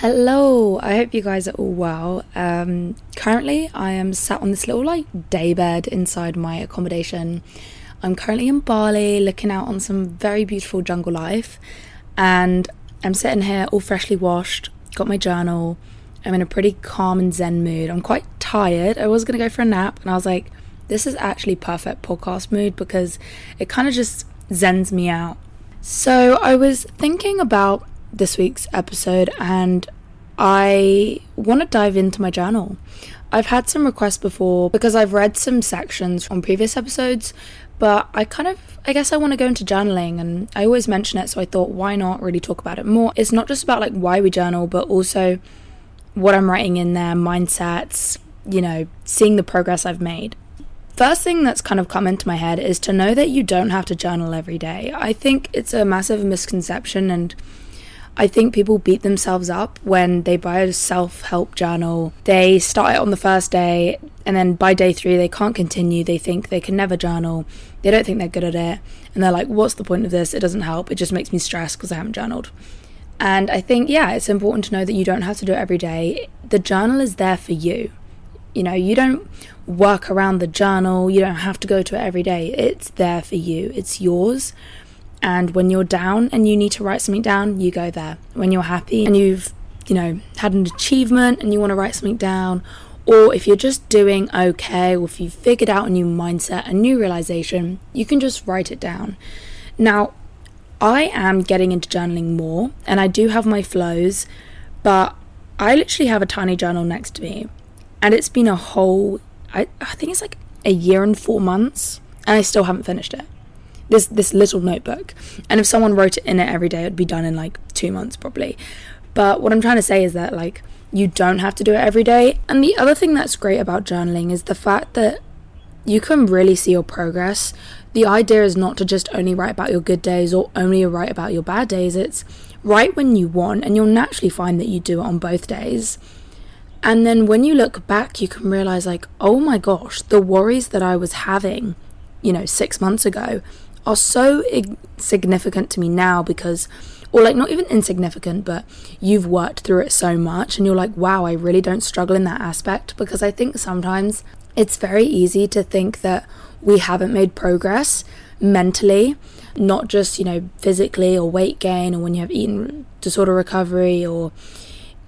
Hello, I hope you guys are all well. Um, currently, I am sat on this little like day bed inside my accommodation. I'm currently in Bali looking out on some very beautiful jungle life, and I'm sitting here all freshly washed, got my journal. I'm in a pretty calm and zen mood. I'm quite tired. I was gonna go for a nap, and I was like, this is actually perfect podcast mood because it kind of just zens me out. So I was thinking about this week's episode and I want to dive into my journal. I've had some requests before because I've read some sections from previous episodes, but I kind of, I guess I want to go into journaling and I always mention it, so I thought, why not really talk about it more? It's not just about like why we journal, but also what I'm writing in there, mindsets, you know, seeing the progress I've made. First thing that's kind of come into my head is to know that you don't have to journal every day. I think it's a massive misconception and I think people beat themselves up when they buy a self help journal. They start it on the first day, and then by day three, they can't continue. They think they can never journal. They don't think they're good at it. And they're like, what's the point of this? It doesn't help. It just makes me stressed because I haven't journaled. And I think, yeah, it's important to know that you don't have to do it every day. The journal is there for you. You know, you don't work around the journal, you don't have to go to it every day. It's there for you, it's yours. And when you're down and you need to write something down, you go there. When you're happy and you've, you know, had an achievement and you want to write something down, or if you're just doing okay, or if you've figured out a new mindset, a new realization, you can just write it down. Now, I am getting into journaling more and I do have my flows, but I literally have a tiny journal next to me and it's been a whole, I, I think it's like a year and four months and I still haven't finished it this this little notebook. And if someone wrote it in it every day, it'd be done in like two months probably. But what I'm trying to say is that like you don't have to do it every day. And the other thing that's great about journaling is the fact that you can really see your progress. The idea is not to just only write about your good days or only write about your bad days. It's write when you want, and you'll naturally find that you do it on both days. And then when you look back, you can realize, like, oh my gosh, the worries that I was having, you know, six months ago are so significant to me now because or like not even insignificant but you've worked through it so much and you're like wow I really don't struggle in that aspect because I think sometimes it's very easy to think that we haven't made progress mentally not just you know physically or weight gain or when you have eating disorder recovery or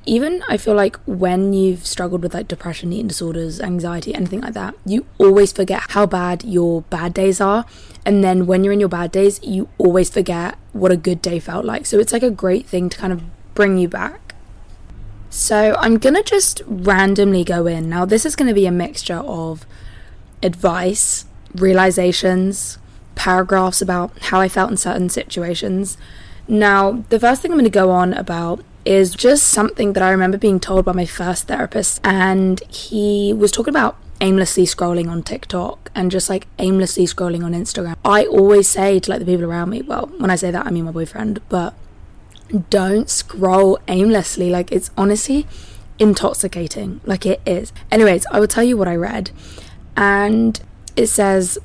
even I feel like when you've struggled with like depression, eating disorders, anxiety, anything like that, you always forget how bad your bad days are. And then when you're in your bad days, you always forget what a good day felt like. So it's like a great thing to kind of bring you back. So I'm gonna just randomly go in. Now, this is gonna be a mixture of advice, realizations, paragraphs about how I felt in certain situations. Now, the first thing I'm going to go on about is just something that I remember being told by my first therapist. And he was talking about aimlessly scrolling on TikTok and just like aimlessly scrolling on Instagram. I always say to like the people around me, well, when I say that, I mean my boyfriend, but don't scroll aimlessly. Like it's honestly intoxicating. Like it is. Anyways, I will tell you what I read. And it says,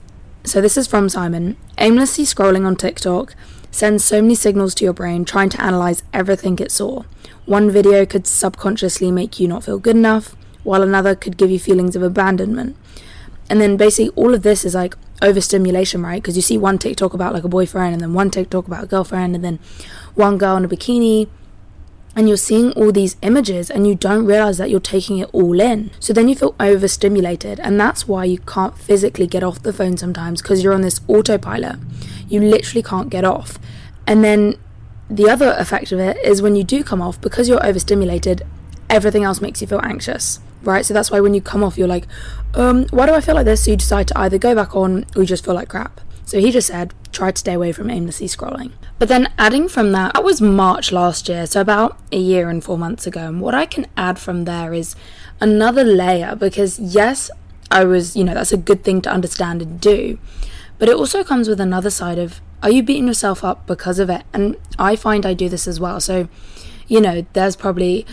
so this is from Simon aimlessly scrolling on TikTok sends so many signals to your brain trying to analyze everything it saw. One video could subconsciously make you not feel good enough, while another could give you feelings of abandonment. And then basically all of this is like overstimulation, right? Because you see one TikTok about like a boyfriend, and then one TikTok about a girlfriend, and then one girl in a bikini, and you're seeing all these images and you don't realize that you're taking it all in. So then you feel overstimulated, and that's why you can't physically get off the phone sometimes because you're on this autopilot. You literally can't get off. And then the other effect of it is when you do come off, because you're overstimulated, everything else makes you feel anxious, right? So that's why when you come off, you're like, um, why do I feel like this? So you decide to either go back on or you just feel like crap. So he just said, try to stay away from aimlessly scrolling. But then adding from that, that was March last year, so about a year and four months ago. And what I can add from there is another layer because, yes, I was, you know, that's a good thing to understand and do. But it also comes with another side of are you beating yourself up because of it? And I find I do this as well. So, you know, there's probably,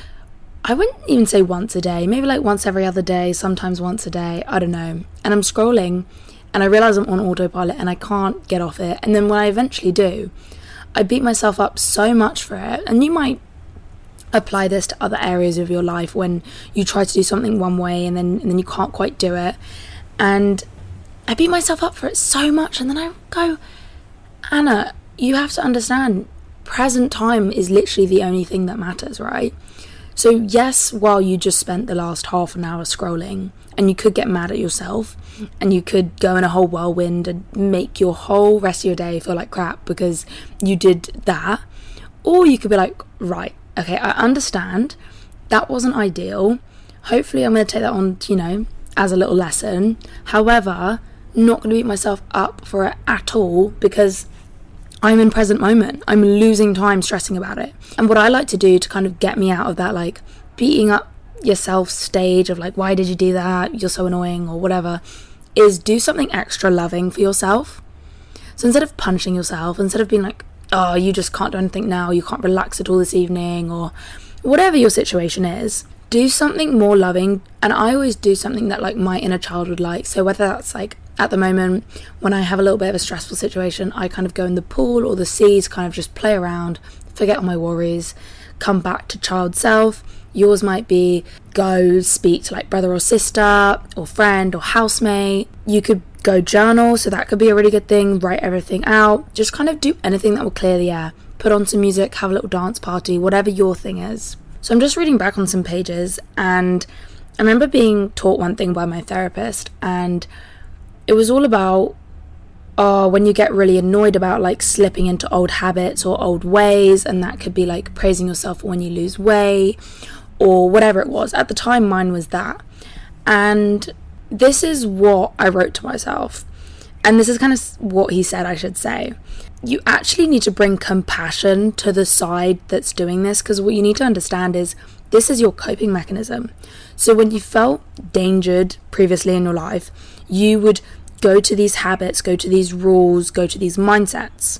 I wouldn't even say once a day, maybe like once every other day, sometimes once a day, I don't know. And I'm scrolling and I realize I'm on autopilot and I can't get off it. And then when I eventually do, I beat myself up so much for it. And you might apply this to other areas of your life when you try to do something one way and then and then you can't quite do it. And I beat myself up for it so much and then I go, Anna, you have to understand present time is literally the only thing that matters, right? So, yes, while you just spent the last half an hour scrolling, and you could get mad at yourself, and you could go in a whole whirlwind and make your whole rest of your day feel like crap because you did that, or you could be like, right, okay, I understand that wasn't ideal. Hopefully, I'm going to take that on, you know, as a little lesson. However, not going to beat myself up for it at all because I'm in present moment. I'm losing time stressing about it. And what I like to do to kind of get me out of that, like, beating up yourself stage of like, why did you do that? You're so annoying or whatever, is do something extra loving for yourself. So instead of punching yourself, instead of being like, oh, you just can't do anything now, you can't relax at all this evening, or whatever your situation is, do something more loving. And I always do something that like my inner child would like. So whether that's like at the moment when I have a little bit of a stressful situation, I kind of go in the pool or the seas, kind of just play around, forget all my worries, come back to child self. Yours might be go speak to like brother or sister or friend or housemate. You could go journal, so that could be a really good thing. Write everything out. Just kind of do anything that will clear the air. Put on some music, have a little dance party, whatever your thing is. So I'm just reading back on some pages and I remember being taught one thing by my therapist and it was all about uh, when you get really annoyed about like slipping into old habits or old ways, and that could be like praising yourself when you lose weight or whatever it was. At the time, mine was that. And this is what I wrote to myself. And this is kind of what he said I should say. You actually need to bring compassion to the side that's doing this because what you need to understand is this is your coping mechanism. So when you felt dangered previously in your life, you would go to these habits, go to these rules, go to these mindsets.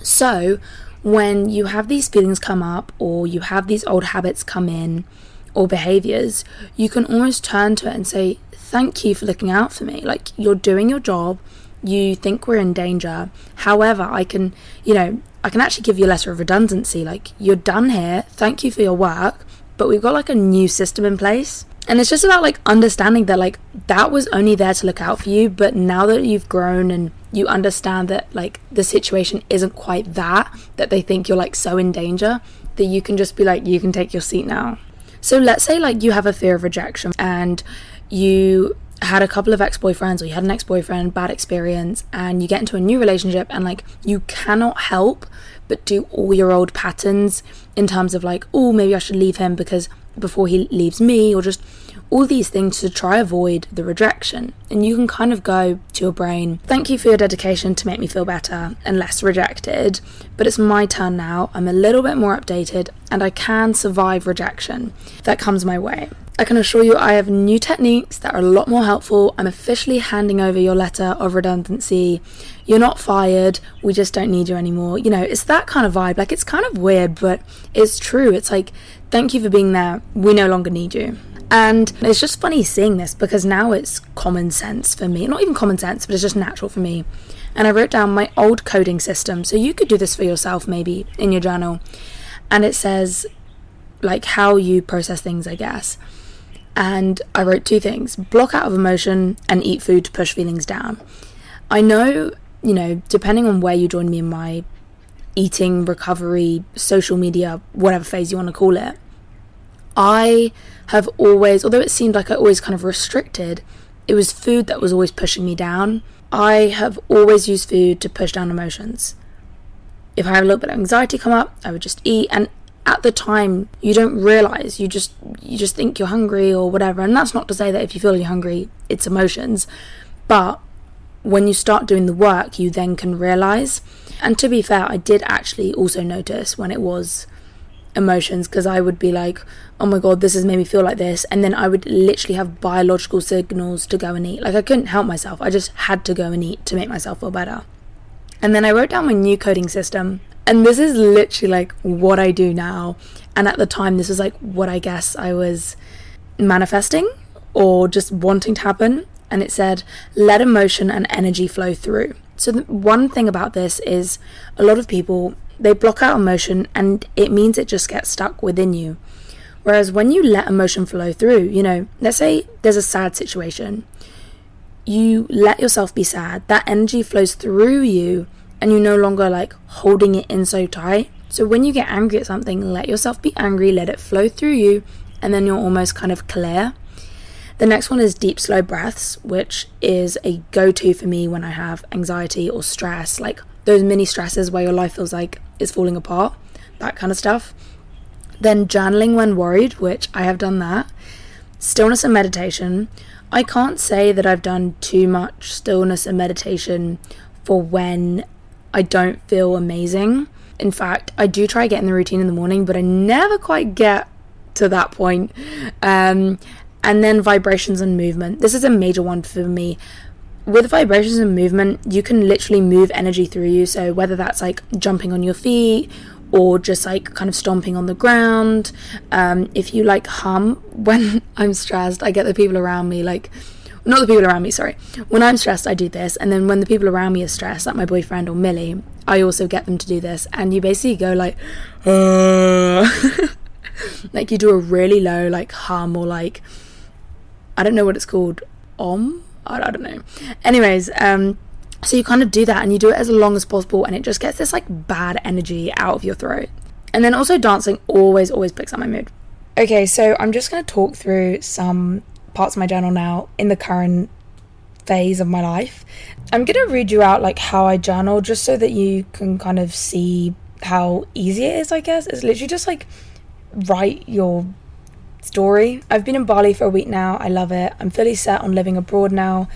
So, when you have these feelings come up, or you have these old habits come in, or behaviors, you can almost turn to it and say, Thank you for looking out for me. Like, you're doing your job, you think we're in danger. However, I can, you know, I can actually give you a letter of redundancy. Like, you're done here, thank you for your work, but we've got like a new system in place and it's just about like understanding that like that was only there to look out for you but now that you've grown and you understand that like the situation isn't quite that that they think you're like so in danger that you can just be like you can take your seat now. So let's say like you have a fear of rejection and you had a couple of ex-boyfriends or you had an ex-boyfriend bad experience and you get into a new relationship and like you cannot help but do all your old patterns in terms of like oh maybe I should leave him because before he leaves me, or just all these things to try avoid the rejection. And you can kind of go to your brain, thank you for your dedication to make me feel better and less rejected, but it's my turn now. I'm a little bit more updated and I can survive rejection that comes my way. I can assure you I have new techniques that are a lot more helpful. I'm officially handing over your letter of redundancy. You're not fired. We just don't need you anymore. You know, it's that kind of vibe. Like, it's kind of weird, but it's true. It's like, thank you for being there. We no longer need you. And it's just funny seeing this because now it's common sense for me. Not even common sense, but it's just natural for me. And I wrote down my old coding system. So you could do this for yourself maybe in your journal. And it says, like, how you process things, I guess and I wrote two things block out of emotion and eat food to push feelings down. I know, you know, depending on where you join me in my eating, recovery, social media, whatever phase you want to call it, I have always, although it seemed like I always kind of restricted, it was food that was always pushing me down. I have always used food to push down emotions. If I have a little bit of anxiety come up, I would just eat. And at the time you don't realize you just you just think you're hungry or whatever and that's not to say that if you feel you're hungry it's emotions but when you start doing the work you then can realize and to be fair i did actually also notice when it was emotions because i would be like oh my god this has made me feel like this and then i would literally have biological signals to go and eat like i couldn't help myself i just had to go and eat to make myself feel better and then i wrote down my new coding system and this is literally like what I do now. And at the time, this was like what I guess I was manifesting or just wanting to happen. And it said, let emotion and energy flow through. So, one thing about this is a lot of people they block out emotion and it means it just gets stuck within you. Whereas when you let emotion flow through, you know, let's say there's a sad situation, you let yourself be sad, that energy flows through you and you're no longer like holding it in so tight. So when you get angry at something, let yourself be angry, let it flow through you, and then you're almost kind of clear. The next one is deep, slow breaths, which is a go to for me when I have anxiety or stress, like those mini stresses where your life feels like it's falling apart, that kind of stuff. Then journaling when worried, which I have done that. Stillness and meditation. I can't say that I've done too much stillness and meditation for when I don't feel amazing. In fact, I do try getting the routine in the morning, but I never quite get to that point. Um, and then vibrations and movement. This is a major one for me. With vibrations and movement, you can literally move energy through you. So, whether that's like jumping on your feet or just like kind of stomping on the ground. Um, if you like hum when I'm stressed, I get the people around me like, not the people around me, sorry. When I'm stressed, I do this. And then when the people around me are stressed, like my boyfriend or Millie, I also get them to do this. And you basically go like, uh. like you do a really low like hum or like I don't know what it's called. Om? I, I don't know. Anyways, um, so you kind of do that and you do it as long as possible, and it just gets this like bad energy out of your throat. And then also dancing always, always picks up my mood. Okay, so I'm just going to talk through some parts of my journal now in the current phase of my life. I'm going to read you out like how I journal just so that you can kind of see how easy it is, I guess. It's literally just like write your story. I've been in Bali for a week now. I love it. I'm fully set on living abroad now.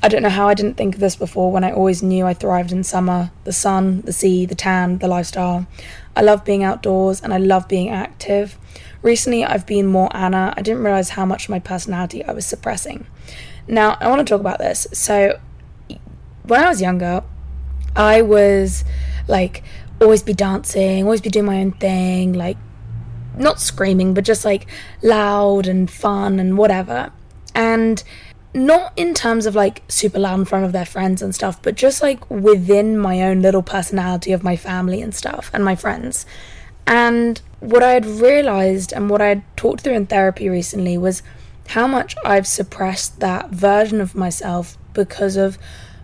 I don't know how I didn't think of this before when I always knew I thrived in summer the sun, the sea, the tan, the lifestyle. I love being outdoors and I love being active. Recently, I've been more Anna. I didn't realize how much of my personality I was suppressing. Now, I want to talk about this. So, when I was younger, I was like always be dancing, always be doing my own thing, like not screaming, but just like loud and fun and whatever. And not in terms of like super loud in front of their friends and stuff, but just like within my own little personality of my family and stuff and my friends. And what I had realized and what I had talked through in therapy recently was how much I've suppressed that version of myself because of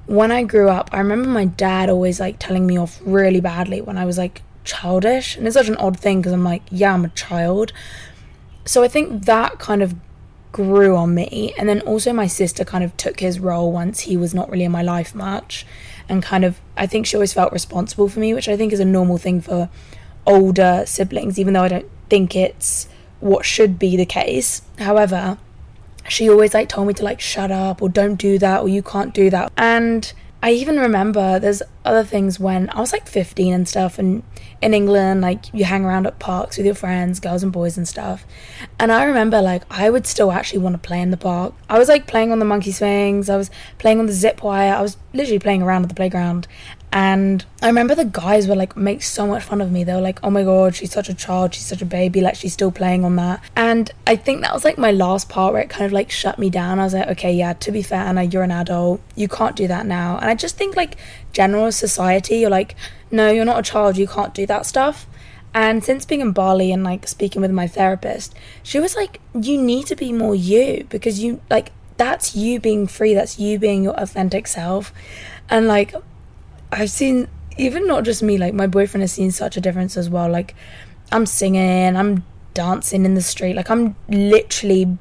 when I grew up. I remember my dad always like telling me off really badly when I was like childish. And it's such an odd thing because I'm like, yeah, I'm a child. So I think that kind of grew on me. And then also my sister kind of took his role once he was not really in my life much. And kind of, I think she always felt responsible for me, which I think is a normal thing for older siblings, even though I don't think it's what should be the case. However, she always like told me to like shut up or don't do that or you can't do that. And I even remember there's other things when I was like 15 and stuff, and in England, like you hang around at parks with your friends, girls and boys and stuff. And I remember like I would still actually want to play in the park. I was like playing on the monkey swings, I was playing on the zip wire, I was literally playing around at the playground. And I remember the guys were like, make so much fun of me. They were like, oh my god, she's such a child, she's such a baby, like she's still playing on that. And I think that was like my last part where it kind of like shut me down. I was like, okay, yeah, to be fair, Anna, you're an adult, you can't do that now. And I just think like general society, you're like, no, you're not a child, you can't do that stuff. And since being in Bali and like speaking with my therapist, she was like, you need to be more you because you like that's you being free, that's you being your authentic self. And like I've seen even not just me, like my boyfriend has seen such a difference as well. Like I'm singing, I'm dancing in the street, like I'm literally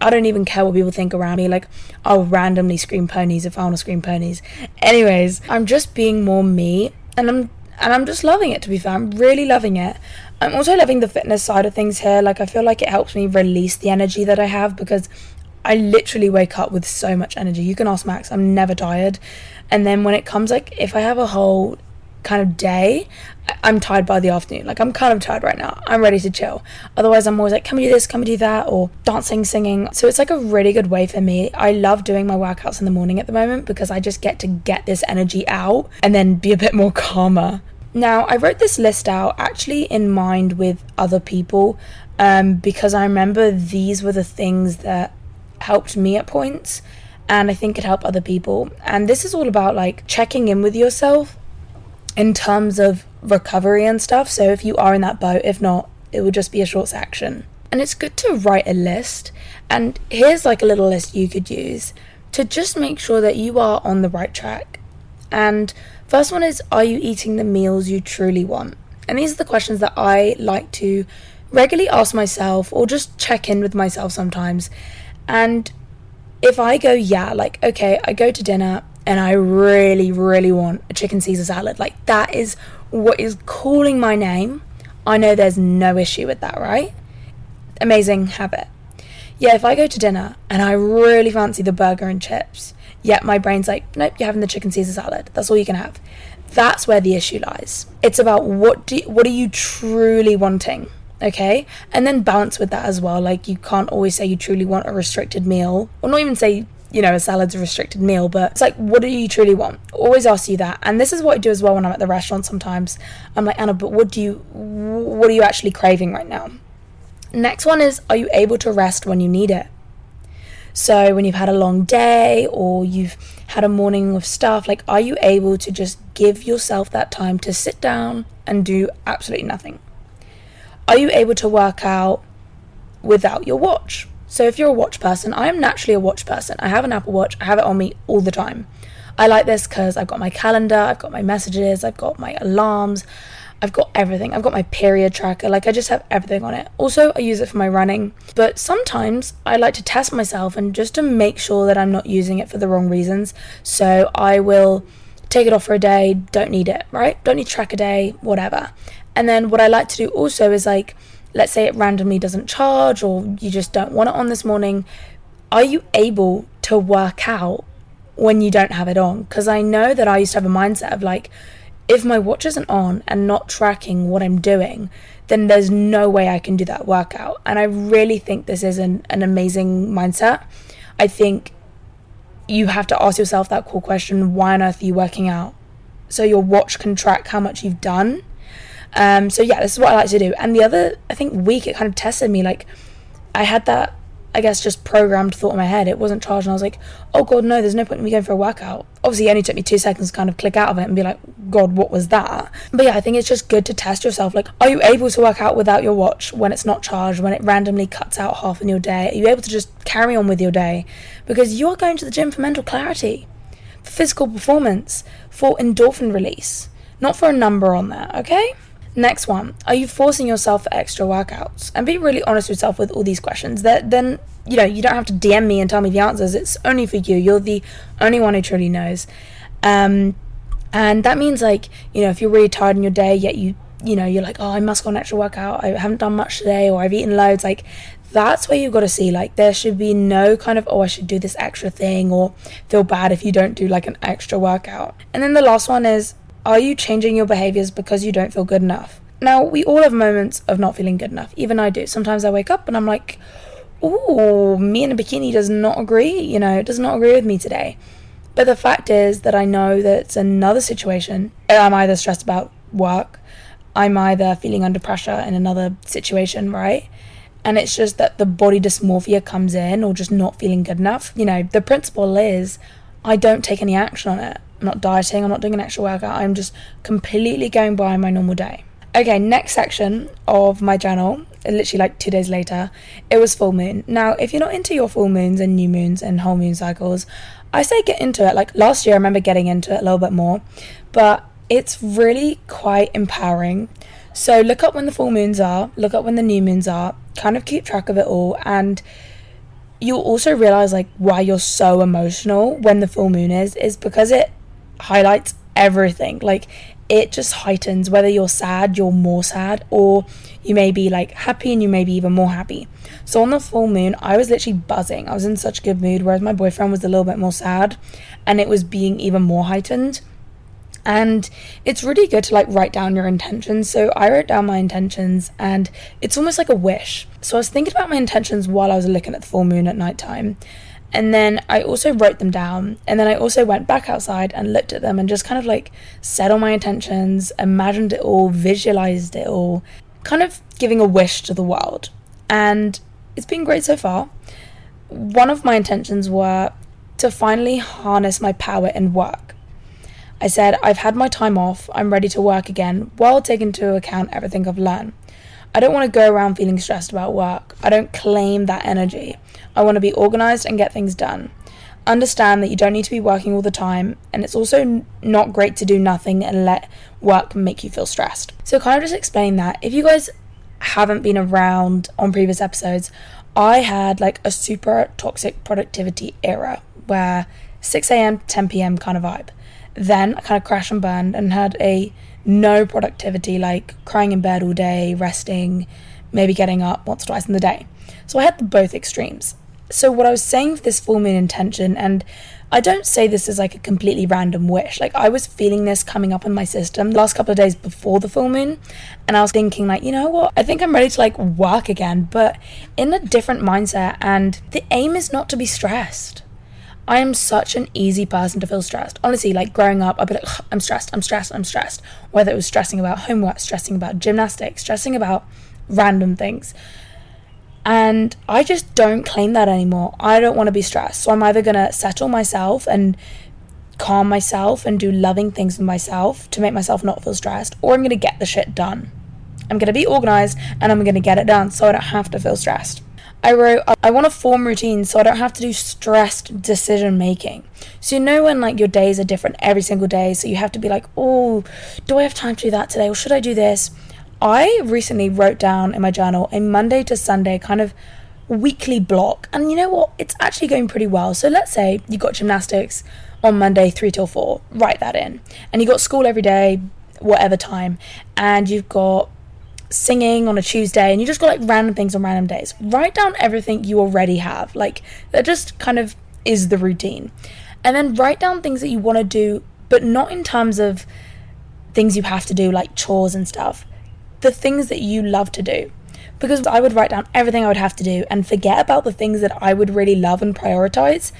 I don't even care what people think around me. Like, I'll randomly scream ponies if I want to scream ponies. Anyways, I'm just being more me, and I'm and I'm just loving it. To be fair, I'm really loving it. I'm also loving the fitness side of things here. Like, I feel like it helps me release the energy that I have because I literally wake up with so much energy. You can ask Max. I'm never tired, and then when it comes like if I have a whole kind of day, I'm tired by the afternoon. Like I'm kind of tired right now. I'm ready to chill. Otherwise, I'm always like, can we do this? Can we do that? Or dancing, singing. So it's like a really good way for me. I love doing my workouts in the morning at the moment because I just get to get this energy out and then be a bit more calmer. Now, I wrote this list out actually in mind with other people um, because I remember these were the things that helped me at points and I think it helped other people. And this is all about like checking in with yourself in terms of recovery and stuff. So if you are in that boat, if not, it will just be a short section. And it's good to write a list. And here's like a little list you could use to just make sure that you are on the right track. And first one is Are you eating the meals you truly want? And these are the questions that I like to regularly ask myself or just check in with myself sometimes. And if I go, yeah, like, okay, I go to dinner and I really, really want a chicken Caesar salad, like, that is what is calling my name. I know there's no issue with that, right? Amazing, habit. Yeah, if I go to dinner and I really fancy the burger and chips, yet my brain's like, nope, you're having the chicken Caesar salad. That's all you can have. That's where the issue lies. It's about what do you, what are you truly wanting? Okay? And then balance with that as well. Like, you can't always say you truly want a restricted meal, or not even say, you know, a salad's a restricted meal, but it's like, what do you truly want? Always ask you that. And this is what I do as well when I'm at the restaurant sometimes. I'm like, Anna, but what do you, what are you actually craving right now? Next one is, are you able to rest when you need it? So, when you've had a long day or you've had a morning of stuff, like, are you able to just give yourself that time to sit down and do absolutely nothing? Are you able to work out without your watch? So, if you're a watch person, I am naturally a watch person. I have an Apple Watch, I have it on me all the time. I like this because I've got my calendar, I've got my messages, I've got my alarms, I've got everything. I've got my period tracker, like I just have everything on it. Also, I use it for my running, but sometimes I like to test myself and just to make sure that I'm not using it for the wrong reasons. So, I will take it off for a day, don't need it, right? Don't need track a day, whatever. And then what I like to do also is like, let's say it randomly doesn't charge or you just don't want it on this morning. Are you able to work out when you don't have it on? Because I know that I used to have a mindset of like, if my watch isn't on and not tracking what I'm doing, then there's no way I can do that workout. And I really think this is an, an amazing mindset. I think you have to ask yourself that core question why on earth are you working out? So your watch can track how much you've done um, so yeah, this is what I like to do. And the other, I think, week it kind of tested me. Like, I had that, I guess, just programmed thought in my head. It wasn't charged, and I was like, oh god, no, there's no point in me going for a workout. Obviously, it only took me two seconds to kind of click out of it and be like, god, what was that? But yeah, I think it's just good to test yourself. Like, are you able to work out without your watch when it's not charged, when it randomly cuts out half in your day? Are you able to just carry on with your day? Because you're going to the gym for mental clarity, for physical performance, for endorphin release, not for a number on there, okay? Next one, are you forcing yourself for extra workouts? And be really honest with yourself with all these questions. That then you know you don't have to DM me and tell me the answers. It's only for you. You're the only one who truly knows. Um, and that means like you know if you're really tired in your day, yet you you know you're like oh I must go on extra workout. I haven't done much today, or I've eaten loads. Like that's where you've got to see like there should be no kind of oh I should do this extra thing or feel bad if you don't do like an extra workout. And then the last one is are you changing your behaviors because you don't feel good enough? Now, we all have moments of not feeling good enough. Even I do. Sometimes I wake up and I'm like, ooh, me in a bikini does not agree, you know, it does not agree with me today. But the fact is that I know that it's another situation. I'm either stressed about work, I'm either feeling under pressure in another situation, right? And it's just that the body dysmorphia comes in or just not feeling good enough. You know, the principle is I don't take any action on it. I'm not dieting, I'm not doing an extra workout, I'm just completely going by my normal day. Okay, next section of my journal, literally like two days later, it was full moon. Now, if you're not into your full moons and new moons and whole moon cycles, I say get into it. Like last year, I remember getting into it a little bit more, but it's really quite empowering. So look up when the full moons are, look up when the new moons are, kind of keep track of it all, and you'll also realize like why you're so emotional when the full moon is, is because it highlights everything. Like it just heightens whether you're sad, you're more sad, or you may be like happy and you may be even more happy. So on the full moon, I was literally buzzing. I was in such a good mood, whereas my boyfriend was a little bit more sad and it was being even more heightened. And it's really good to like write down your intentions. So I wrote down my intentions and it's almost like a wish. So I was thinking about my intentions while I was looking at the full moon at night time. And then I also wrote them down. And then I also went back outside and looked at them and just kind of like set all my intentions, imagined it all, visualized it all, kind of giving a wish to the world. And it's been great so far. One of my intentions were to finally harness my power in work. I said, I've had my time off, I'm ready to work again, while taking into account everything I've learned. I don't want to go around feeling stressed about work. I don't claim that energy. I want to be organized and get things done. Understand that you don't need to be working all the time, and it's also not great to do nothing and let work make you feel stressed. So, kind of just explain that. If you guys haven't been around on previous episodes, I had like a super toxic productivity era where 6 a.m., 10 p.m. kind of vibe. Then I kind of crashed and burned and had a no productivity, like crying in bed all day, resting, maybe getting up once or twice in the day. So I had the both extremes. So what I was saying for this full moon intention, and I don't say this as like a completely random wish. Like I was feeling this coming up in my system the last couple of days before the full moon, and I was thinking like, you know what? I think I'm ready to like work again, but in a different mindset. And the aim is not to be stressed. I am such an easy person to feel stressed. Honestly, like growing up, I'd be like, I'm stressed, I'm stressed, I'm stressed. Whether it was stressing about homework, stressing about gymnastics, stressing about random things. And I just don't claim that anymore. I don't want to be stressed. So I'm either going to settle myself and calm myself and do loving things with myself to make myself not feel stressed, or I'm going to get the shit done. I'm going to be organized and I'm going to get it done so I don't have to feel stressed. I wrote, I want to form routines so I don't have to do stressed decision making. So, you know, when like your days are different every single day, so you have to be like, oh, do I have time to do that today or should I do this? I recently wrote down in my journal a Monday to Sunday kind of weekly block. And you know what? It's actually going pretty well. So, let's say you got gymnastics on Monday, 3 till 4, write that in. And you got school every day, whatever time, and you've got singing on a Tuesday and you just got like random things on random days. Write down everything you already have. Like that just kind of is the routine. And then write down things that you want to do, but not in terms of things you have to do, like chores and stuff. The things that you love to do. Because I would write down everything I would have to do and forget about the things that I would really love and prioritize.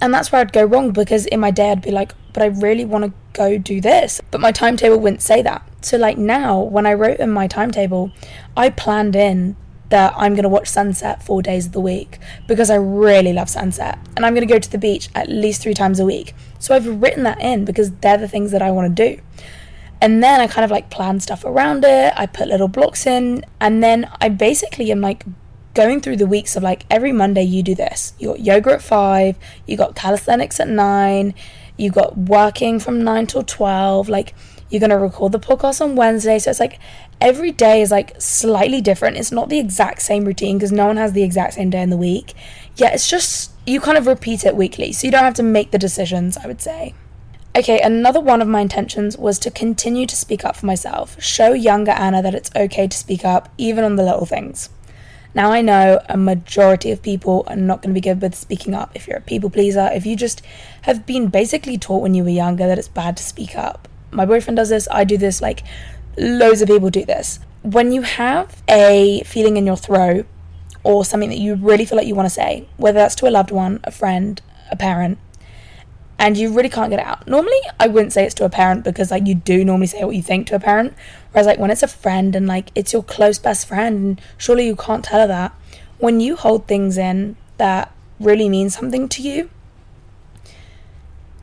And that's where I'd go wrong because in my day I'd be like, but I really want to go do this. But my timetable wouldn't say that. So, like now, when I wrote in my timetable, I planned in that I'm going to watch sunset four days of the week because I really love sunset. And I'm going to go to the beach at least three times a week. So I've written that in because they're the things that I want to do. And then I kind of like plan stuff around it. I put little blocks in. And then I basically am like going through the weeks of like every Monday you do this. You got yoga at five, you got calisthenics at nine, you got working from nine till 12. Like, you're going to record the podcast on Wednesday. So it's like every day is like slightly different. It's not the exact same routine because no one has the exact same day in the week. Yeah, it's just you kind of repeat it weekly. So you don't have to make the decisions, I would say. Okay, another one of my intentions was to continue to speak up for myself, show younger Anna that it's okay to speak up, even on the little things. Now, I know a majority of people are not going to be good with speaking up. If you're a people pleaser, if you just have been basically taught when you were younger that it's bad to speak up, my boyfriend does this, I do this, like loads of people do this. When you have a feeling in your throat or something that you really feel like you want to say, whether that's to a loved one, a friend, a parent, and you really can't get it out. Normally, I wouldn't say it's to a parent because like you do normally say what you think to a parent. Whereas like when it's a friend and like it's your close best friend, and surely you can't tell her that. When you hold things in that really mean something to you,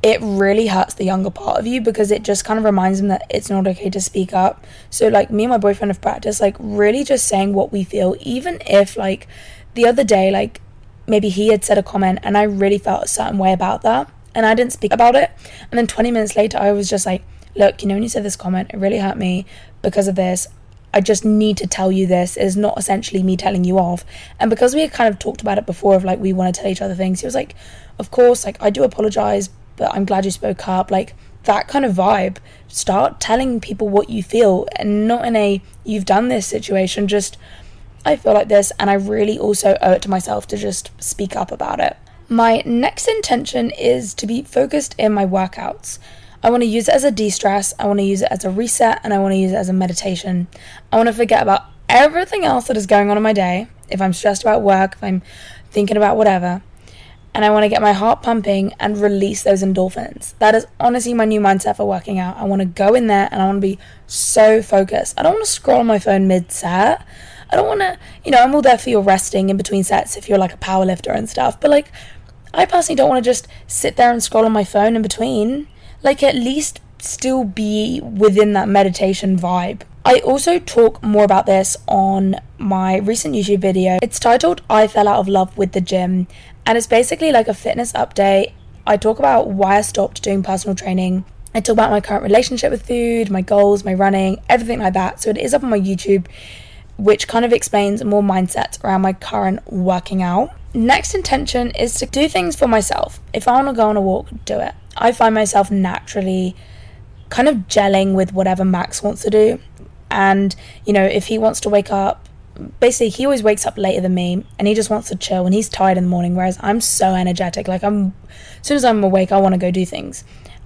it really hurts the younger part of you because it just kind of reminds them that it's not okay to speak up. So like me and my boyfriend have practiced like really just saying what we feel, even if like the other day like maybe he had said a comment and I really felt a certain way about that and I didn't speak about it. And then 20 minutes later, I was just like, look, you know, when you said this comment, it really hurt me because of this. I just need to tell you this is not essentially me telling you off. And because we had kind of talked about it before of like we want to tell each other things, he was like, Of course, like I do apologize, but I'm glad you spoke up. Like that kind of vibe. Start telling people what you feel and not in a you've done this situation, just I feel like this and I really also owe it to myself to just speak up about it. My next intention is to be focused in my workouts. I want to use it as a de stress, I want to use it as a reset, and I want to use it as a meditation. I want to forget about everything else that is going on in my day. If I'm stressed about work, if I'm thinking about whatever, and I want to get my heart pumping and release those endorphins. That is honestly my new mindset for working out. I want to go in there and I want to be so focused. I don't want to scroll on my phone mid set. I don't want to, you know, I'm all there for your resting in between sets if you're like a power lifter and stuff. But like, I personally don't want to just sit there and scroll on my phone in between. like at least still be within that meditation vibe. I also talk more about this on my recent YouTube video. It's titled I Fell Out of Love with the Gym, and it's basically like a fitness update. I talk about why I stopped doing personal training. I talk about my current relationship with food, my goals, my running, everything like that. So it is up on my YouTube, which kind of explains more mindset around my current working out. Next intention is to do things for myself. If I want to go on a walk, do it. I find myself naturally kind of gelling with whatever Max wants to do. And, you know, if he wants to wake up, basically, he always wakes up later than me and he just wants to chill and he's tired in the morning, whereas I'm so energetic. Like, I'm, as soon as I'm awake, I want to go do things.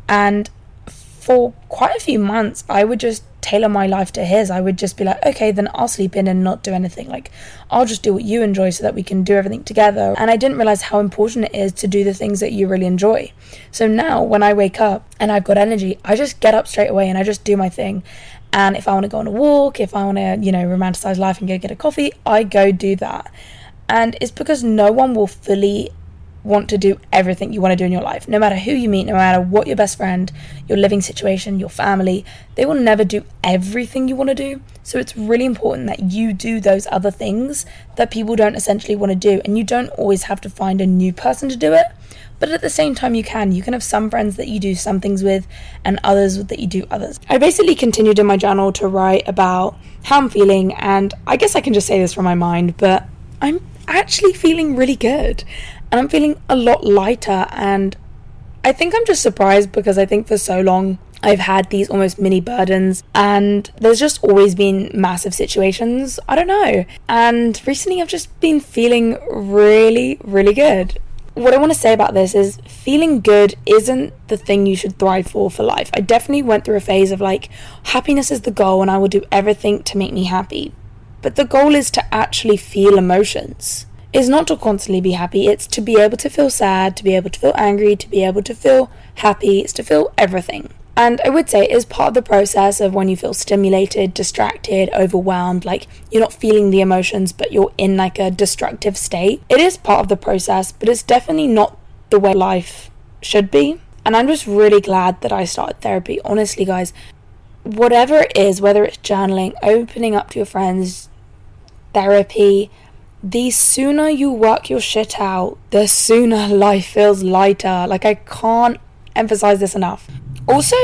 And for quite a few months, I would just tailor my life to his. I would just be like, okay, then I'll sleep in and not do anything. Like, I'll just do what you enjoy so that we can do everything together. And I didn't realize how important it is to do the things that you really enjoy. So now, when I wake up and I've got energy, I just get up straight away and I just do my thing. And if I want to go on a walk, if I want to, you know, romanticize life and go get a coffee, I go do that. And it's because no one will fully want to do everything you want to do in your life. No matter who you meet, no matter what your best friend, your living situation, your family, they will never do everything you want to do. So it's really important that you do those other things that people don't essentially want to do. And you don't always have to find a new person to do it. But at the same time, you can. You can have some friends that you do some things with and others that you do others. I basically continued in my journal to write about how I'm feeling, and I guess I can just say this from my mind, but I'm actually feeling really good and I'm feeling a lot lighter. And I think I'm just surprised because I think for so long I've had these almost mini burdens, and there's just always been massive situations. I don't know. And recently I've just been feeling really, really good. What I want to say about this is feeling good isn't the thing you should thrive for for life. I definitely went through a phase of like, happiness is the goal, and I will do everything to make me happy. But the goal is to actually feel emotions is not to constantly be happy, it's to be able to feel sad, to be able to feel angry, to be able to feel happy, it's to feel everything. And I would say it is part of the process of when you feel stimulated, distracted, overwhelmed, like you're not feeling the emotions, but you're in like a destructive state. It is part of the process, but it's definitely not the way life should be. And I'm just really glad that I started therapy. Honestly, guys, whatever it is, whether it's journaling, opening up to your friends, therapy, the sooner you work your shit out, the sooner life feels lighter. Like, I can't emphasize this enough. Also,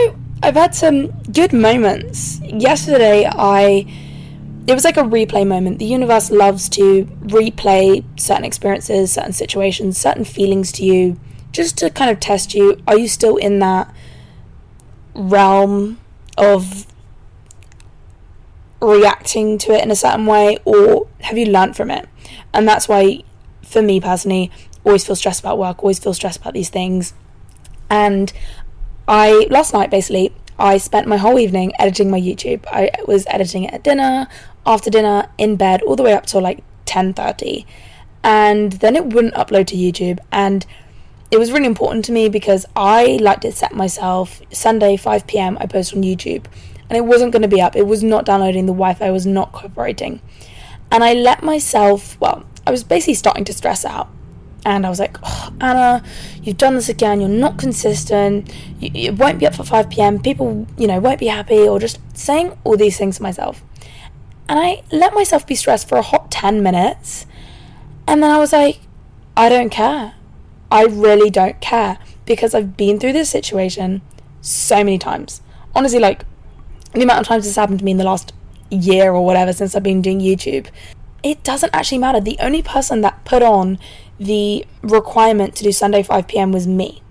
I've had some good moments. Yesterday, I. It was like a replay moment. The universe loves to replay certain experiences, certain situations, certain feelings to you, just to kind of test you. Are you still in that realm of reacting to it in a certain way, or have you learned from it? And that's why, for me personally, always feel stressed about work, always feel stressed about these things. And I, last night basically, I spent my whole evening editing my YouTube. I was editing it at dinner, after dinner, in bed, all the way up till like 10.30. And then it wouldn't upload to YouTube. And it was really important to me because I like to set myself Sunday 5 p.m. I post on YouTube and it wasn't going to be up. It was not downloading. The Wi-Fi was not cooperating. And I let myself, well, I was basically starting to stress out. And I was like, oh, Anna, you've done this again. You're not consistent. You, you won't be up for 5 p.m. People, you know, won't be happy, or just saying all these things to myself. And I let myself be stressed for a hot 10 minutes. And then I was like, I don't care. I really don't care because I've been through this situation so many times. Honestly, like the amount of times this happened to me in the last year or whatever since I've been doing YouTube, it doesn't actually matter. The only person that put on the requirement to do Sunday 5 p.m. was me,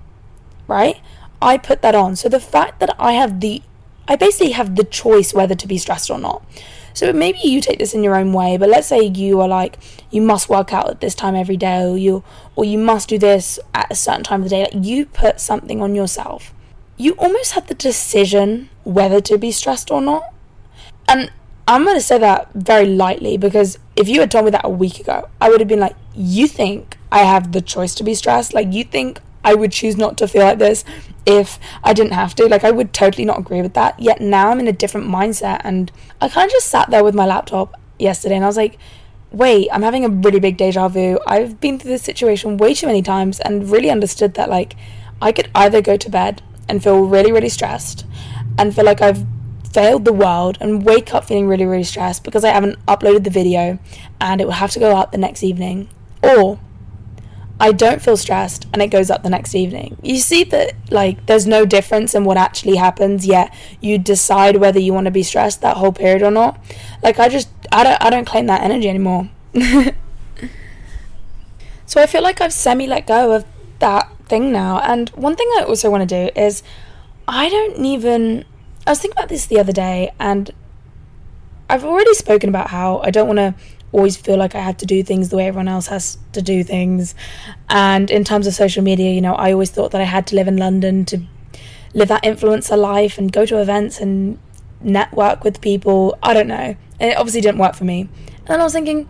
right? I put that on. So the fact that I have the, I basically have the choice whether to be stressed or not. So maybe you take this in your own way, but let's say you are like, you must work out at this time every day, or you, or you must do this at a certain time of the day. Like you put something on yourself. You almost have the decision whether to be stressed or not. And I'm going to say that very lightly because if you had told me that a week ago, I would have been like, You think I have the choice to be stressed? Like, you think I would choose not to feel like this if I didn't have to? Like, I would totally not agree with that. Yet now I'm in a different mindset. And I kind of just sat there with my laptop yesterday and I was like, Wait, I'm having a really big deja vu. I've been through this situation way too many times and really understood that, like, I could either go to bed and feel really, really stressed and feel like I've failed the world and wake up feeling really, really stressed because I haven't uploaded the video and it will have to go up the next evening. Or I don't feel stressed and it goes up the next evening. You see that like there's no difference in what actually happens, yet you decide whether you want to be stressed that whole period or not. Like I just I don't I don't claim that energy anymore. so I feel like I've semi let go of that thing now. And one thing I also want to do is I don't even I was thinking about this the other day, and I've already spoken about how I don't want to always feel like I have to do things the way everyone else has to do things. And in terms of social media, you know, I always thought that I had to live in London to live that influencer life and go to events and network with people. I don't know. And it obviously didn't work for me. And then I was thinking,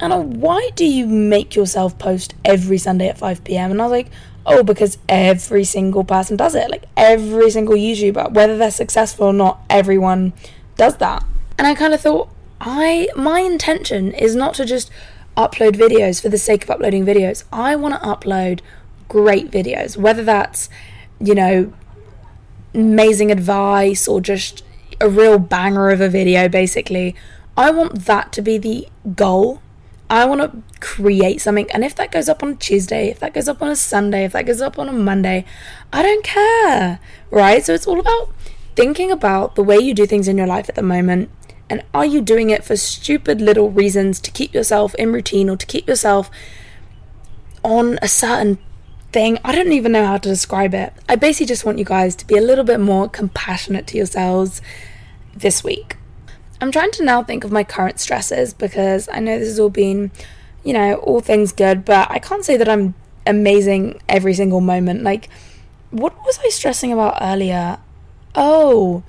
Anna, why do you make yourself post every Sunday at 5 pm? And I was like, oh, because every single person does it. Like every single YouTuber, whether they're successful or not, everyone does that. And I kind of thought, I my intention is not to just upload videos for the sake of uploading videos. I want to upload great videos, whether that's, you know, amazing advice or just a real banger of a video, basically. I want that to be the goal I want to create something. And if that goes up on a Tuesday, if that goes up on a Sunday, if that goes up on a Monday, I don't care. Right? So it's all about thinking about the way you do things in your life at the moment. And are you doing it for stupid little reasons to keep yourself in routine or to keep yourself on a certain thing? I don't even know how to describe it. I basically just want you guys to be a little bit more compassionate to yourselves this week. I'm trying to now think of my current stresses because I know this has all been, you know, all things good, but I can't say that I'm amazing every single moment. Like, what was I stressing about earlier? Oh,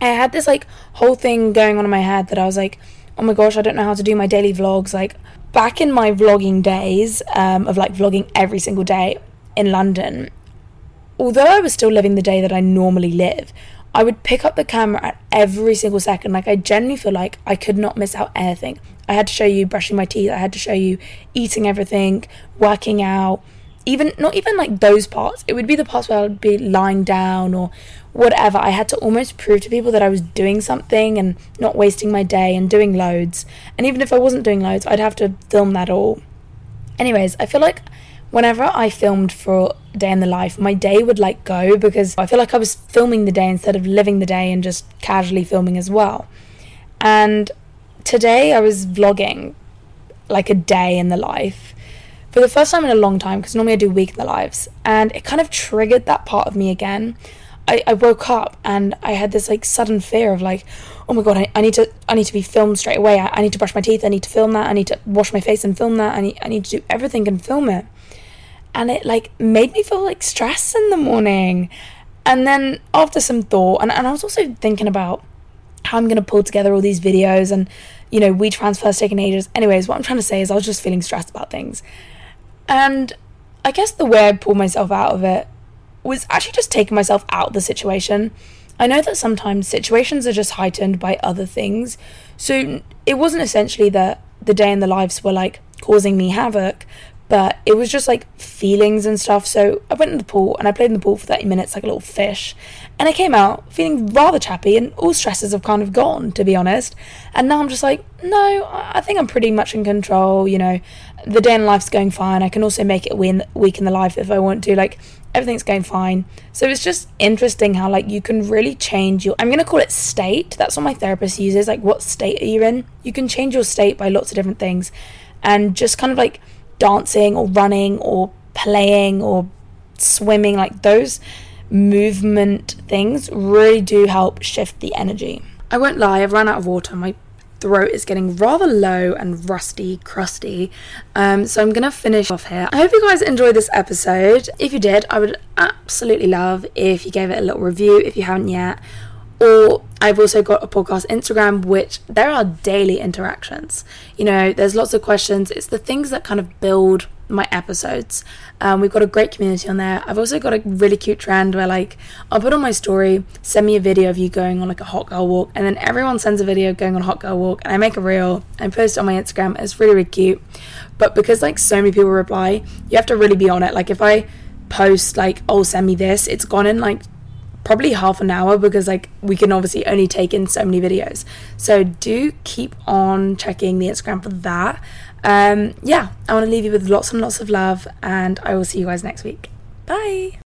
I had this like whole thing going on in my head that I was like, oh my gosh, I don't know how to do my daily vlogs. Like, back in my vlogging days um, of like vlogging every single day in London, although I was still living the day that I normally live, I would pick up the camera at every single second. Like, I genuinely feel like I could not miss out anything. I had to show you brushing my teeth, I had to show you eating everything, working out, even not even like those parts. It would be the parts where I would be lying down or whatever. I had to almost prove to people that I was doing something and not wasting my day and doing loads. And even if I wasn't doing loads, I'd have to film that all. Anyways, I feel like whenever I filmed for Day in the Life, my day would like go because I feel like I was filming the day instead of living the day and just casually filming as well. And today I was vlogging like a day in the life for the first time in a long time because normally I do week in the lives and it kind of triggered that part of me again. I, I woke up and I had this like sudden fear of like, oh my god, I, I need to I need to be filmed straight away. I, I need to brush my teeth, I need to film that, I need to wash my face and film that, I need I need to do everything and film it and it like made me feel like stress in the morning. And then after some thought, and, and I was also thinking about how I'm going to pull together all these videos and, you know, WeTransfer's taking ages. Anyways, what I'm trying to say is I was just feeling stressed about things. And I guess the way I pulled myself out of it was actually just taking myself out of the situation. I know that sometimes situations are just heightened by other things. So it wasn't essentially that the day and the lives were like causing me havoc, but it was just like feelings and stuff. So I went in the pool and I played in the pool for 30 minutes like a little fish. And I came out feeling rather chappy and all stresses have kind of gone, to be honest. And now I'm just like, no, I think I'm pretty much in control. You know, the day in life's going fine. I can also make it a week in the life if I want to. Like, everything's going fine. So it's just interesting how, like, you can really change your, I'm going to call it state. That's what my therapist uses. Like, what state are you in? You can change your state by lots of different things. And just kind of like, dancing or running or playing or swimming, like those movement things really do help shift the energy. I won't lie, I've run out of water. My throat is getting rather low and rusty, crusty. Um, so I'm gonna finish off here. I hope you guys enjoyed this episode. If you did, I would absolutely love if you gave it a little review if you haven't yet. Or I've also got a podcast Instagram, which there are daily interactions. You know, there's lots of questions. It's the things that kind of build my episodes. Um, we've got a great community on there. I've also got a really cute trend where, like, I'll put on my story, send me a video of you going on like a hot girl walk, and then everyone sends a video going on a hot girl walk, and I make a reel and post it on my Instagram. It's really, really cute. But because like so many people reply, you have to really be on it. Like, if I post like oh send me this it's gone in like probably half an hour because like we can obviously only take in so many videos. So do keep on checking the instagram for that. Um yeah i want to leave you with lots and lots of love and i will see you guys next week. Bye